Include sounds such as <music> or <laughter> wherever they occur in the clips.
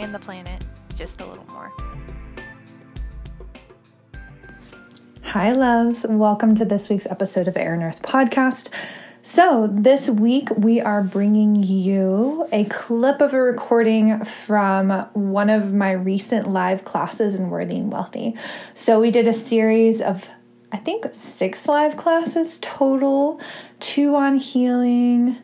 and the planet just a little more. Hi, loves. Welcome to this week's episode of Air and Earth podcast. So, this week we are bringing you a clip of a recording from one of my recent live classes in Worthy and Wealthy. So, we did a series of I think six live classes total, two on healing,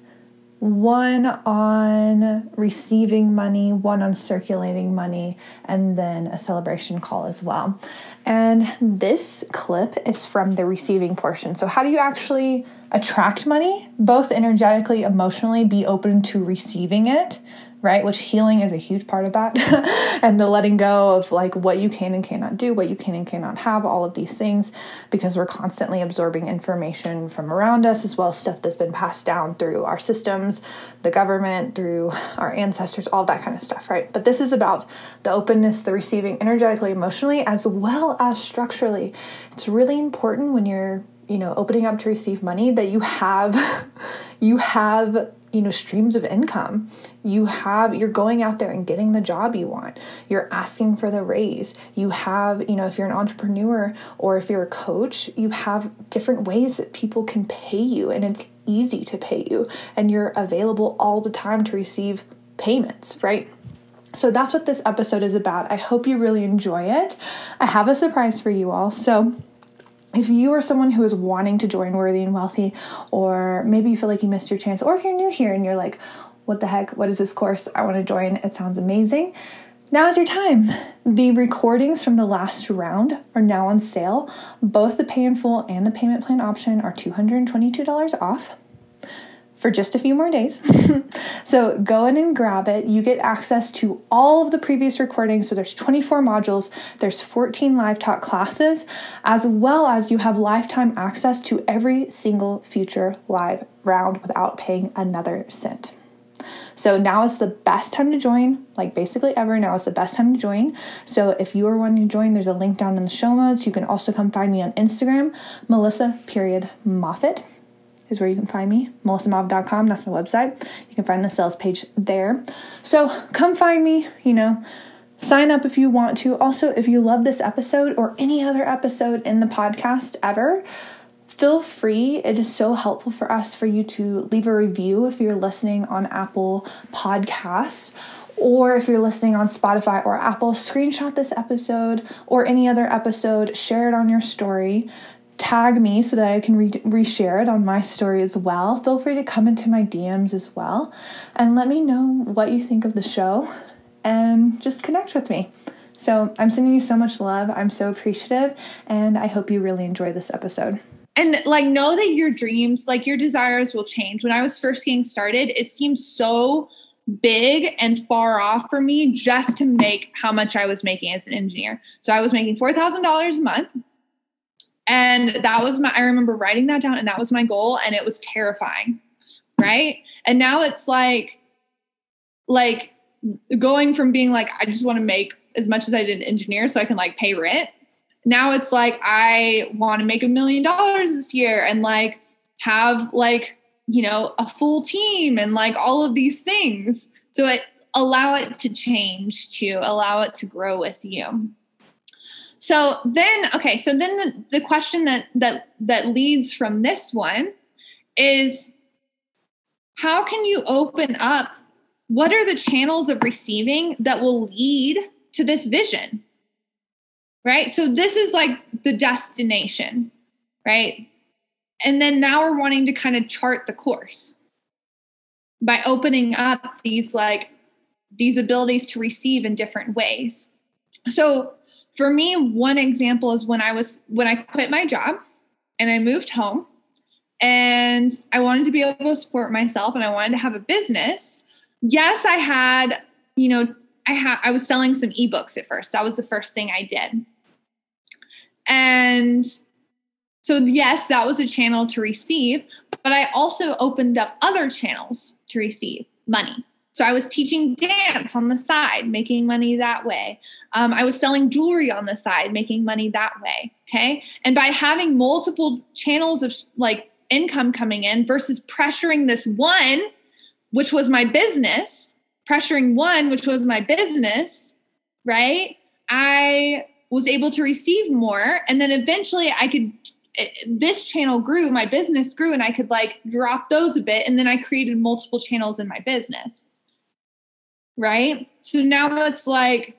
one on receiving money, one on circulating money, and then a celebration call as well. And this clip is from the receiving portion. So, how do you actually attract money, both energetically, emotionally, be open to receiving it? Right? Which healing is a huge part of that. <laughs> and the letting go of like what you can and cannot do, what you can and cannot have, all of these things, because we're constantly absorbing information from around us as well as stuff that's been passed down through our systems, the government, through our ancestors, all that kind of stuff, right? But this is about the openness, the receiving energetically, emotionally, as well as structurally. It's really important when you're you know opening up to receive money that you have <laughs> you have you know streams of income you have you're going out there and getting the job you want you're asking for the raise you have you know if you're an entrepreneur or if you're a coach you have different ways that people can pay you and it's easy to pay you and you're available all the time to receive payments right so that's what this episode is about. I hope you really enjoy it. I have a surprise for you all. So if you are someone who is wanting to join Worthy and Wealthy, or maybe you feel like you missed your chance, or if you're new here and you're like, what the heck, what is this course? I want to join. It sounds amazing. Now is your time. The recordings from the last round are now on sale. Both the pay in full and the payment plan option are $222 off for just a few more days. <laughs> so go in and grab it. You get access to all of the previous recordings. So there's 24 modules, there's 14 live talk classes, as well as you have lifetime access to every single future live round without paying another cent. So now is the best time to join, like basically ever. Now is the best time to join. So if you are wanting to join, there's a link down in the show notes. You can also come find me on Instagram, Melissa period Moffat is where you can find me. melissamoffat.com, that's my website. You can find the sales page there. So come find me, you know, sign up if you want to. Also, if you love this episode or any other episode in the podcast ever, feel free. It is so helpful for us for you to leave a review if you're listening on Apple Podcasts or if you're listening on Spotify or Apple, screenshot this episode or any other episode, share it on your story tag me so that I can re- reshare it on my story as well. Feel free to come into my DMs as well and let me know what you think of the show and just connect with me. So, I'm sending you so much love. I'm so appreciative, and I hope you really enjoy this episode. And like, know that your dreams, like your desires will change. When I was first getting started, it seemed so big and far off for me just to make how much I was making as an engineer. So, I was making $4,000 a month and that was my, I remember writing that down and that was my goal and it was terrifying. Right. And now it's like, like going from being like, I just want to make as much as I did engineer so I can like pay rent. Now it's like, I want to make a million dollars this year and like have like, you know, a full team and like all of these things. So it allow it to change to allow it to grow with you. So then, okay, so then the, the question that that that leads from this one is how can you open up what are the channels of receiving that will lead to this vision? Right? So this is like the destination, right? And then now we're wanting to kind of chart the course by opening up these like these abilities to receive in different ways. So for me, one example is when I was when I quit my job and I moved home and I wanted to be able to support myself and I wanted to have a business. Yes, I had, you know, I had I was selling some ebooks at first. That was the first thing I did. And so yes, that was a channel to receive, but I also opened up other channels to receive money. So I was teaching dance on the side, making money that way. Um, I was selling jewelry on the side, making money that way. Okay. And by having multiple channels of like income coming in versus pressuring this one, which was my business, pressuring one, which was my business, right? I was able to receive more. And then eventually I could, this channel grew, my business grew, and I could like drop those a bit. And then I created multiple channels in my business. Right. So now it's like,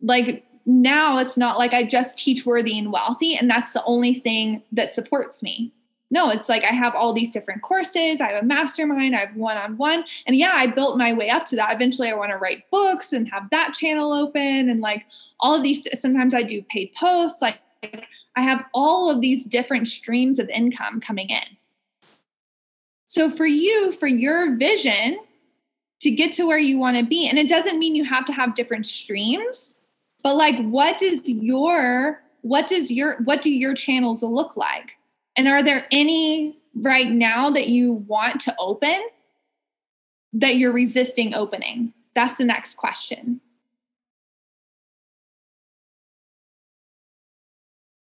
like now it's not like I just teach worthy and wealthy, and that's the only thing that supports me no, it's like I have all these different courses. I have a mastermind. I have one on one. And yeah, I built my way up to that. Eventually, I want to write books and have that channel open and like all of these. Sometimes I do paid posts. Like I have all of these different streams of income coming in. So for you, for your vision to get to where you want to be, and it doesn't mean you have to have different streams, but like what does your what does your what do your channels look like? And are there any right now that you want to open that you're resisting opening? That's the next question.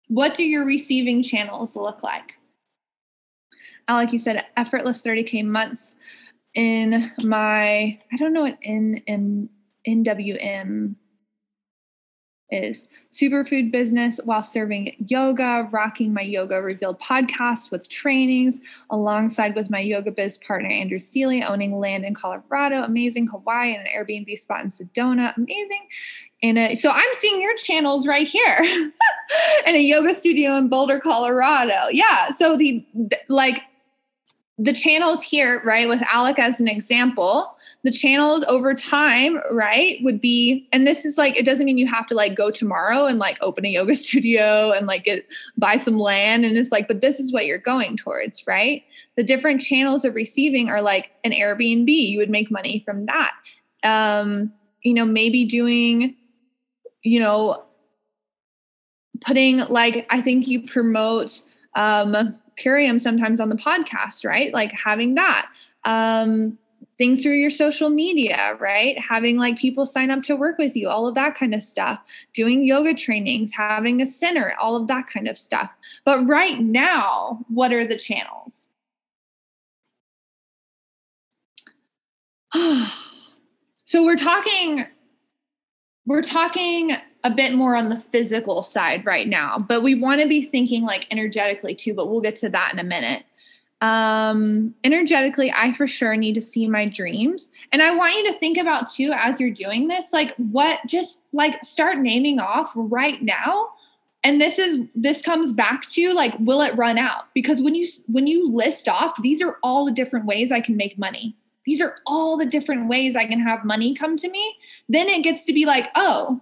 What do your receiving channels look like? Like you said, effortless 30K months in my, I don't know what N, M, NWM is superfood business while serving yoga, rocking my yoga revealed podcast with trainings alongside with my yoga biz partner Andrew Seeley, owning land in Colorado, amazing Hawaii and an Airbnb spot in Sedona, amazing. And a, so I'm seeing your channels right here <laughs> in a yoga studio in Boulder, Colorado. Yeah. So the like the channels here, right, with Alec as an example, the channels over time, right, would be, and this is like, it doesn't mean you have to like go tomorrow and like open a yoga <laughs> studio and like get, buy some land. And it's like, but this is what you're going towards, right? The different channels of receiving are like an Airbnb. You would make money from that. Um, you know, maybe doing, you know, putting like, I think you promote, um, Purium sometimes on the podcast, right? Like having that. Um, things through your social media, right? Having like people sign up to work with you, all of that kind of stuff. Doing yoga trainings, having a center, all of that kind of stuff. But right now, what are the channels? <sighs> so we're talking we're talking a bit more on the physical side right now, but we want to be thinking like energetically too, but we'll get to that in a minute. Um, energetically, I for sure need to see my dreams. And I want you to think about too, as you're doing this, like what just like start naming off right now. And this is this comes back to like, will it run out? Because when you when you list off, these are all the different ways I can make money. These are all the different ways I can have money come to me. Then it gets to be like, oh,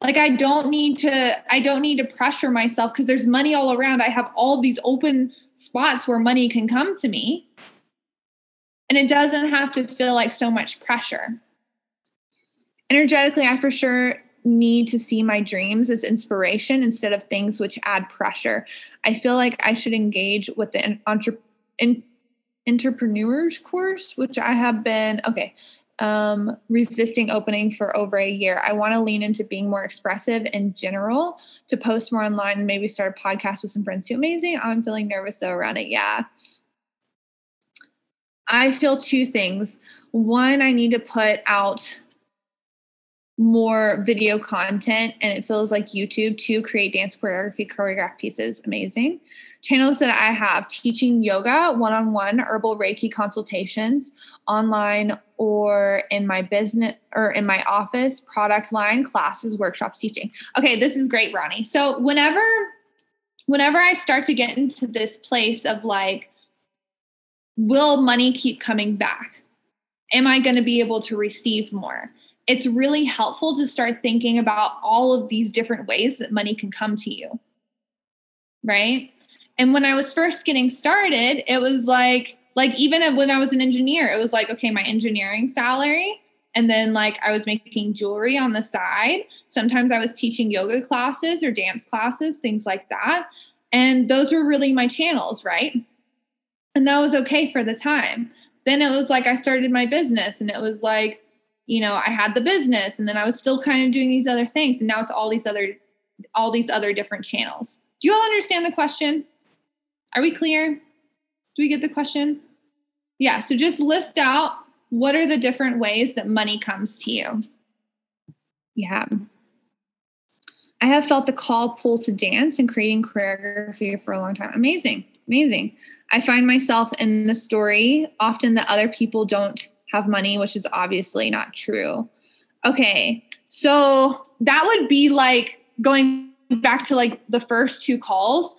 like i don't need to i don't need to pressure myself because there's money all around. I have all these open spots where money can come to me. And it doesn't have to feel like so much pressure. Energetically i for sure need to see my dreams as inspiration instead of things which add pressure. I feel like i should engage with the entre- in, entrepreneurs course which i have been okay um, resisting opening for over a year. I want to lean into being more expressive in general, to post more online, and maybe start a podcast with some friends too. Amazing. I'm feeling nervous though around it. Yeah. I feel two things. One, I need to put out more video content, and it feels like YouTube to create dance choreography, choreograph pieces. Amazing channels that I have teaching yoga, one on one, herbal Reiki consultations online or in my business or in my office, product line, classes, workshops, teaching. Okay, this is great, Ronnie. So, whenever whenever I start to get into this place of like, will money keep coming back? Am I going to be able to receive more? It's really helpful to start thinking about all of these different ways that money can come to you. Right? And when I was first getting started, it was like, like even when I was an engineer, it was like, okay, my engineering salary And then, like, I was making jewelry on the side. Sometimes I was teaching yoga classes or dance classes, things like that. And those were really my channels, right? And that was okay for the time. Then it was like I started my business and it was like, you know, I had the business and then I was still kind of doing these other things. And now it's all these other, all these other different channels. Do you all understand the question? Are we clear? Do we get the question? Yeah. So just list out what are the different ways that money comes to you? Yeah. I have felt the call pull to dance and creating choreography for a long time. Amazing. Amazing. I find myself in the story often that other people don't have money, which is obviously not true. Okay. So that would be like going back to like the first two calls.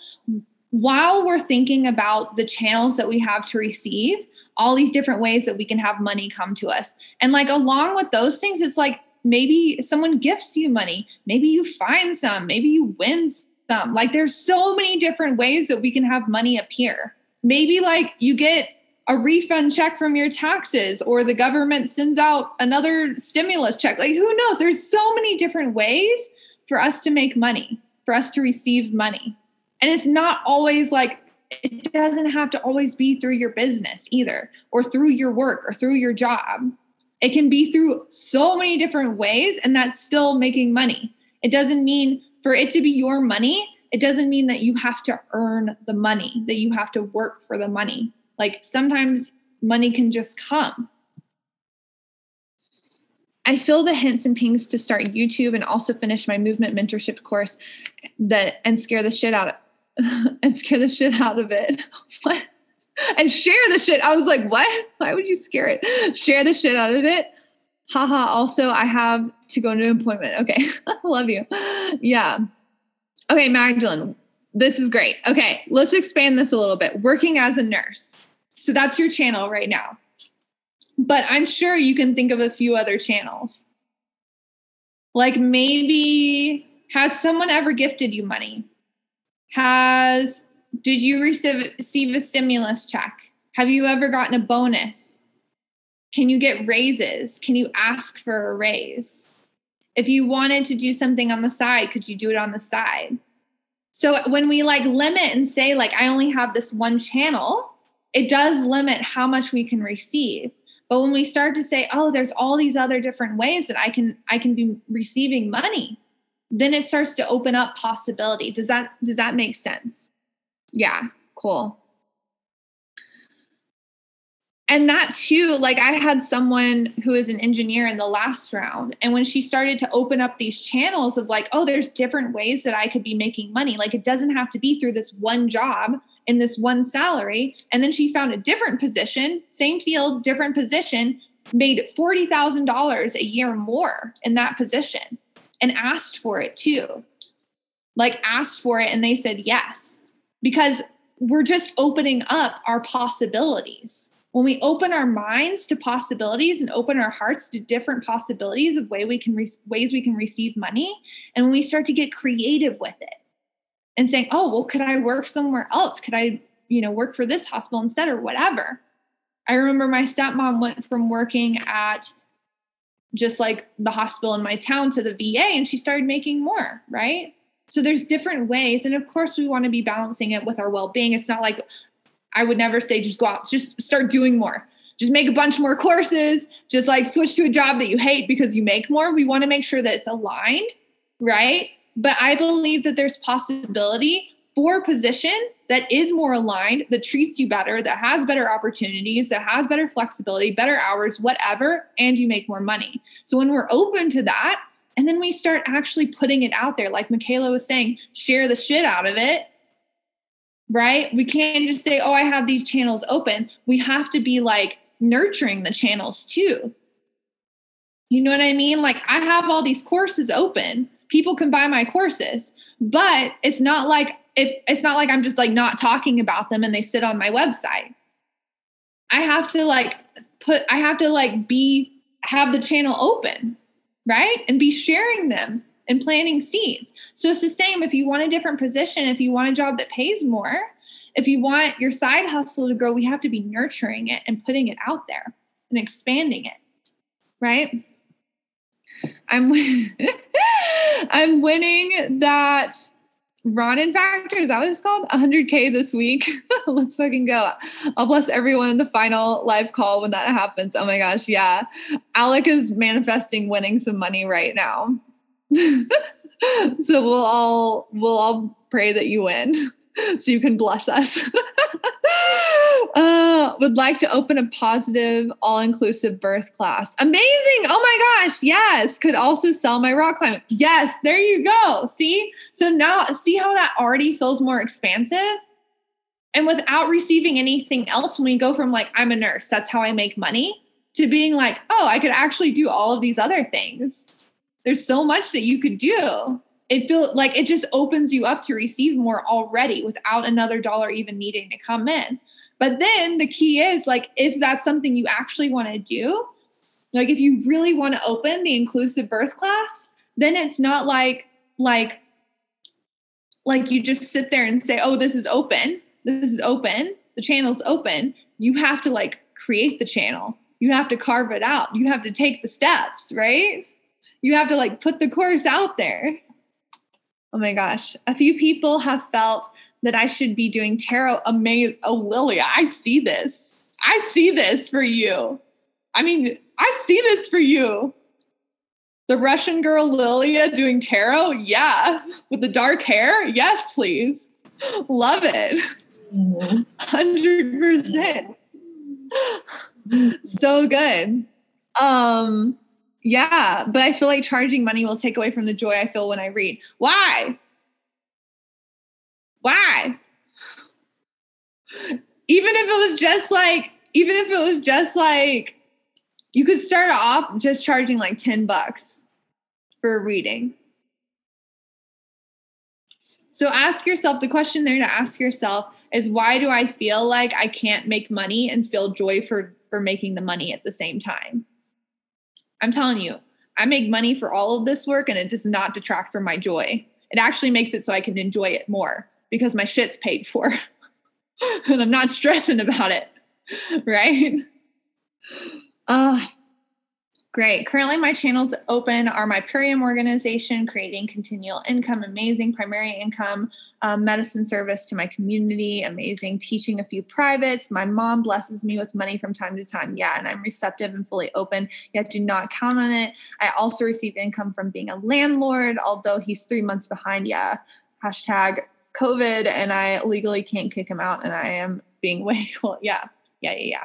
While we're thinking about the channels that we have to receive, all these different ways that we can have money come to us. And like along with those things, it's like maybe someone gifts you money, maybe you find some, maybe you win some. Like there's so many different ways that we can have money appear. Maybe like you get a refund check from your taxes or the government sends out another stimulus check. Like who knows? There's so many different ways for us to make money, for us to receive money. And it's not always like it doesn't have to always be through your business either, or through your work, or through your job. It can be through so many different ways, and that's still making money. It doesn't mean for it to be your money, it doesn't mean that you have to earn the money, that you have to work for the money. Like sometimes money can just come. I feel the hints and pings to start YouTube and also finish my movement mentorship course that and scare the shit out of <laughs> and scare the shit out of it. <laughs> What? And share the shit. I was like, what? Why would you scare it? Share the shit out of it. Haha. Also, I have to go into appointment. Okay. <laughs> Love you. Yeah. Okay, Magdalene, this is great. Okay, let's expand this a little bit. Working as a nurse. So that's your channel right now. But I'm sure you can think of a few other channels. Like maybe, has someone ever gifted you money? Has did you receive, receive a stimulus check? Have you ever gotten a bonus? Can you get raises? Can you ask for a raise? If you wanted to do something on the side, could you do it on the side? So when we like limit and say like I only have this one channel, it does limit how much we can receive. But when we start to say, "Oh, there's all these other different ways that I can I can be receiving money," then it starts to open up possibility. Does that does that make sense? Yeah, cool. And that too, like I had someone who is an engineer in the last round. And when she started to open up these channels of like, oh, there's different ways that I could be making money. Like it doesn't have to be through this one job in this one salary. And then she found a different position, same field, different position, made $40,000 a year more in that position and asked for it too. Like asked for it and they said yes. Because we're just opening up our possibilities. When we open our minds to possibilities and open our hearts to different possibilities of way we can re- ways we can receive money, and when we start to get creative with it and saying, "Oh, well, could I work somewhere else? Could I, you know, work for this hospital instead or whatever?" I remember my stepmom went from working at just like the hospital in my town to the VA and she started making more, right? So there's different ways. And of course, we want to be balancing it with our well being. It's not like I would never say just go out, just start doing more. Just make a bunch more courses, just like switch to a job that you hate because you make more. We want to make sure that it's aligned, right? But I believe that there's possibility for a position that is more aligned, that treats you better, that has better opportunities, that has better flexibility, better hours, whatever, and you make more money. So when we're open to that, and then we start actually putting it out there, like Michaela was saying, share the shit out of it, right? We can't just say, oh, I have these channels open. We have to be like nurturing the channels too. You know what I mean? Like I have all these courses open. People can buy my courses, but it's not like it's not like I'm just like not talking about them and they sit on my website. I have to like put I have to like be have the channel open, right? And be sharing them and planting seeds. So it's the same if you want a different position, if you want a job that pays more, if you want your side hustle to grow, we have to be nurturing it and putting it out there and expanding it. right? I'm <laughs> I'm winning that Ronin factor. Is that what it's called? 100K this week. <laughs> Let's fucking go. I'll bless everyone in the final live call when that happens. Oh my gosh. Yeah. Alec is manifesting winning some money right now. <laughs> so we'll all we'll all pray that you win <laughs> so you can bless us. Uh, would like to open a positive, all inclusive birth class. Amazing. Oh my gosh. Yes. Could also sell my rock climbing. Yes. There you go. See? So now, see how that already feels more expansive? And without receiving anything else, when we go from like, I'm a nurse, that's how I make money, to being like, oh, I could actually do all of these other things. There's so much that you could do it feels like it just opens you up to receive more already without another dollar even needing to come in. But then the key is like if that's something you actually want to do, like if you really want to open the inclusive birth class, then it's not like like like you just sit there and say, "Oh, this is open. This is open. The channel's open." You have to like create the channel. You have to carve it out. You have to take the steps, right? You have to like put the course out there. Oh my gosh. A few people have felt that I should be doing tarot. Amazing. Oh, Lilia, I see this. I see this for you. I mean, I see this for you. The Russian girl Lilia doing tarot? Yeah. With the dark hair? Yes, please. Love it. 100%. so good. Um yeah, but I feel like charging money will take away from the joy I feel when I read. Why? Why? Even if it was just like, even if it was just like, you could start off just charging like 10 bucks for a reading. So ask yourself the question there to ask yourself is why do I feel like I can't make money and feel joy for for making the money at the same time? I'm telling you, I make money for all of this work and it does not detract from my joy. It actually makes it so I can enjoy it more because my shit's paid for <laughs> and I'm not stressing about it. Right? Uh, Great. Currently, my channels open are my Purium organization, creating continual income, amazing primary income, um, medicine service to my community, amazing teaching a few privates. My mom blesses me with money from time to time. Yeah, and I'm receptive and fully open, yet do not count on it. I also receive income from being a landlord, although he's three months behind. Yeah. Hashtag COVID, and I legally can't kick him out, and I am being <laughs> way cool. Yeah. Yeah. Yeah. Yeah.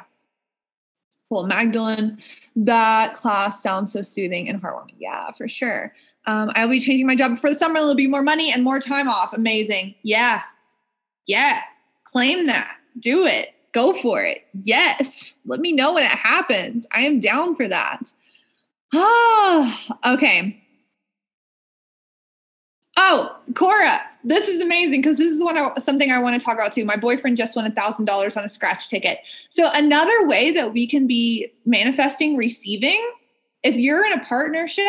Well, Magdalene, that class sounds so soothing and heartwarming. Yeah, for sure. Um, I'll be changing my job before the summer. There'll be more money and more time off. Amazing. Yeah. Yeah. Claim that. Do it. Go for it. Yes. Let me know when it happens. I am down for that. Ah, <sighs> okay. Oh, Cora, this is amazing because this is one something I want to talk about too. My boyfriend just won thousand dollars on a scratch ticket. So another way that we can be manifesting receiving, if you're in a partnership,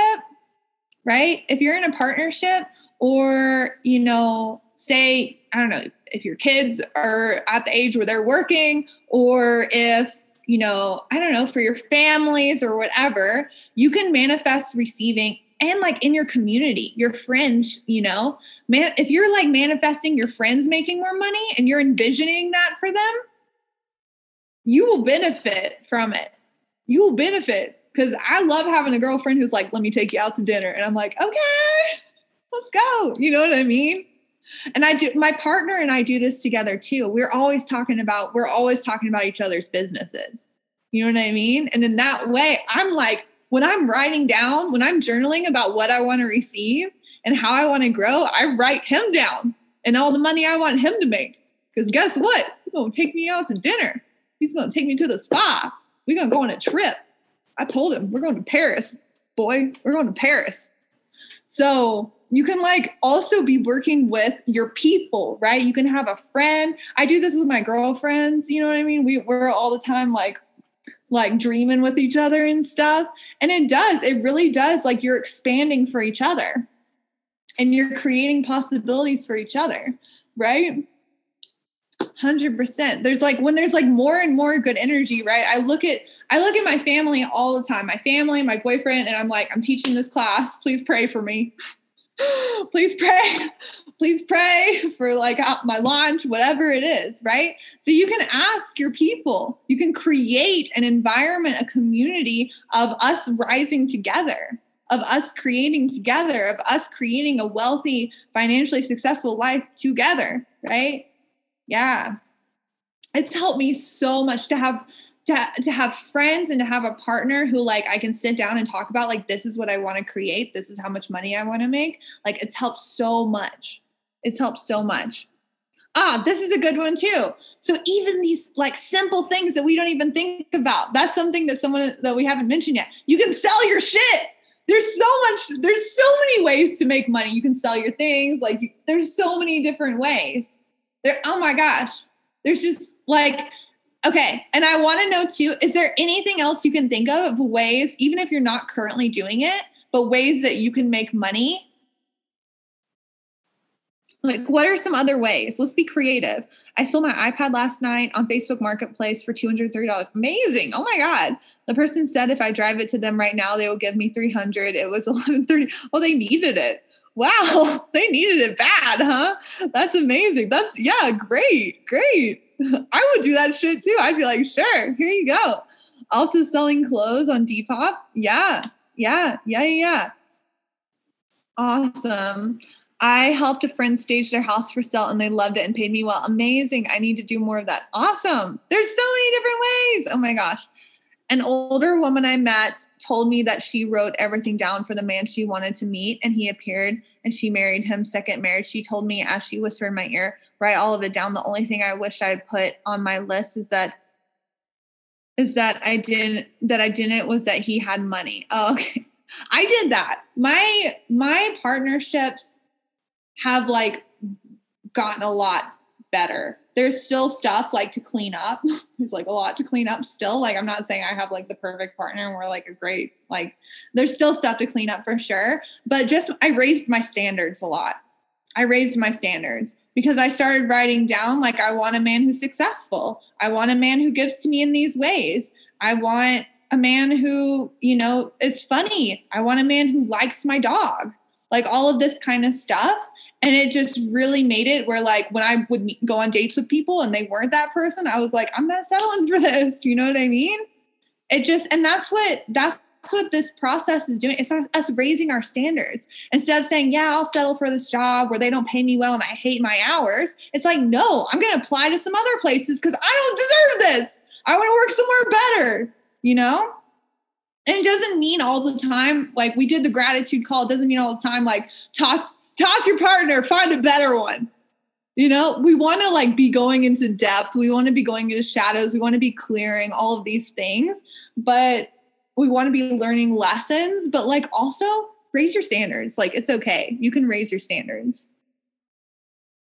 right? If you're in a partnership, or you know, say I don't know, if your kids are at the age where they're working, or if you know, I don't know, for your families or whatever, you can manifest receiving and like in your community, your friends, you know, man, if you're like manifesting your friends making more money and you're envisioning that for them, you will benefit from it. You will benefit because I love having a girlfriend who's like, let me take you out to dinner. And I'm like, okay, let's go. You know what I mean? And I do, my partner and I do this together too. We're always talking about, we're always talking about each other's businesses. You know what I mean? And in that way, I'm like, when I'm writing down, when I'm journaling about what I want to receive and how I want to grow, I write him down and all the money I want him to make. Because guess what? He's going to take me out to dinner. He's going to take me to the spa. We're going to go on a trip. I told him, we're going to Paris, boy. We're going to Paris. So you can like also be working with your people, right? You can have a friend. I do this with my girlfriends. You know what I mean? We, we're all the time like, like dreaming with each other and stuff. And it does, it really does. Like you're expanding for each other and you're creating possibilities for each other, right? 100% there's like when there's like more and more good energy right i look at i look at my family all the time my family my boyfriend and i'm like i'm teaching this class please pray for me <laughs> please pray please pray <laughs> for like uh, my launch whatever it is right? So you can ask your people. You can create an environment a community of us rising together of us creating together of us creating a wealthy financially successful life together right? Yeah. It's helped me so much to have to, to have friends and to have a partner who like I can sit down and talk about like this is what I want to create, this is how much money I want to make. Like it's helped so much. It's helped so much. Ah, this is a good one too. So even these like simple things that we don't even think about. That's something that someone that we haven't mentioned yet. You can sell your shit. There's so much there's so many ways to make money. You can sell your things like you, there's so many different ways. There oh my gosh. There's just like Okay. And I want to know too is there anything else you can think of, of ways, even if you're not currently doing it, but ways that you can make money? Like, what are some other ways? Let's be creative. I sold my iPad last night on Facebook Marketplace for $230. Amazing. Oh my God. The person said if I drive it to them right now, they will give me 300. It was <laughs> 1130. Oh, they needed it. Wow. <laughs> They needed it bad, huh? That's amazing. That's, yeah, great. Great. <laughs> I would do that shit too. I'd be like, sure, here you go. Also selling clothes on Depop. Yeah, yeah, yeah, yeah. Awesome. I helped a friend stage their house for sale and they loved it and paid me well. Amazing. I need to do more of that. Awesome. There's so many different ways. Oh my gosh. An older woman I met told me that she wrote everything down for the man she wanted to meet and he appeared and she married him second marriage. She told me as she whispered in my ear, write all of it down. The only thing I wish I'd put on my list is that is that I didn't that I didn't was that he had money. Oh, okay. I did that. My my partnerships have like gotten a lot better. There's still stuff like to clean up. <laughs> There's like a lot to clean up still. Like I'm not saying I have like the perfect partner and we're like a great like there's still stuff to clean up for sure, but just I raised my standards a lot. I raised my standards because I started writing down like I want a man who's successful. I want a man who gives to me in these ways. I want a man who, you know, is funny. I want a man who likes my dog. Like all of this kind of stuff. And it just really made it where like when I would go on dates with people and they weren't that person, I was like, I'm not settling for this. You know what I mean? It just and that's what that's what this process is doing. It's us raising our standards. Instead of saying, yeah, I'll settle for this job where they don't pay me well and I hate my hours. It's like, no, I'm going to apply to some other places because I don't deserve this. I want to work somewhere better, you know? And it doesn't mean all the time, like we did the gratitude call, it doesn't mean all the time, like toss, toss your partner, find a better one. You know, we want to like be going into depth. We want to be going into shadows. We want to be clearing all of these things. But we want to be learning lessons, but like also raise your standards. Like it's okay. You can raise your standards.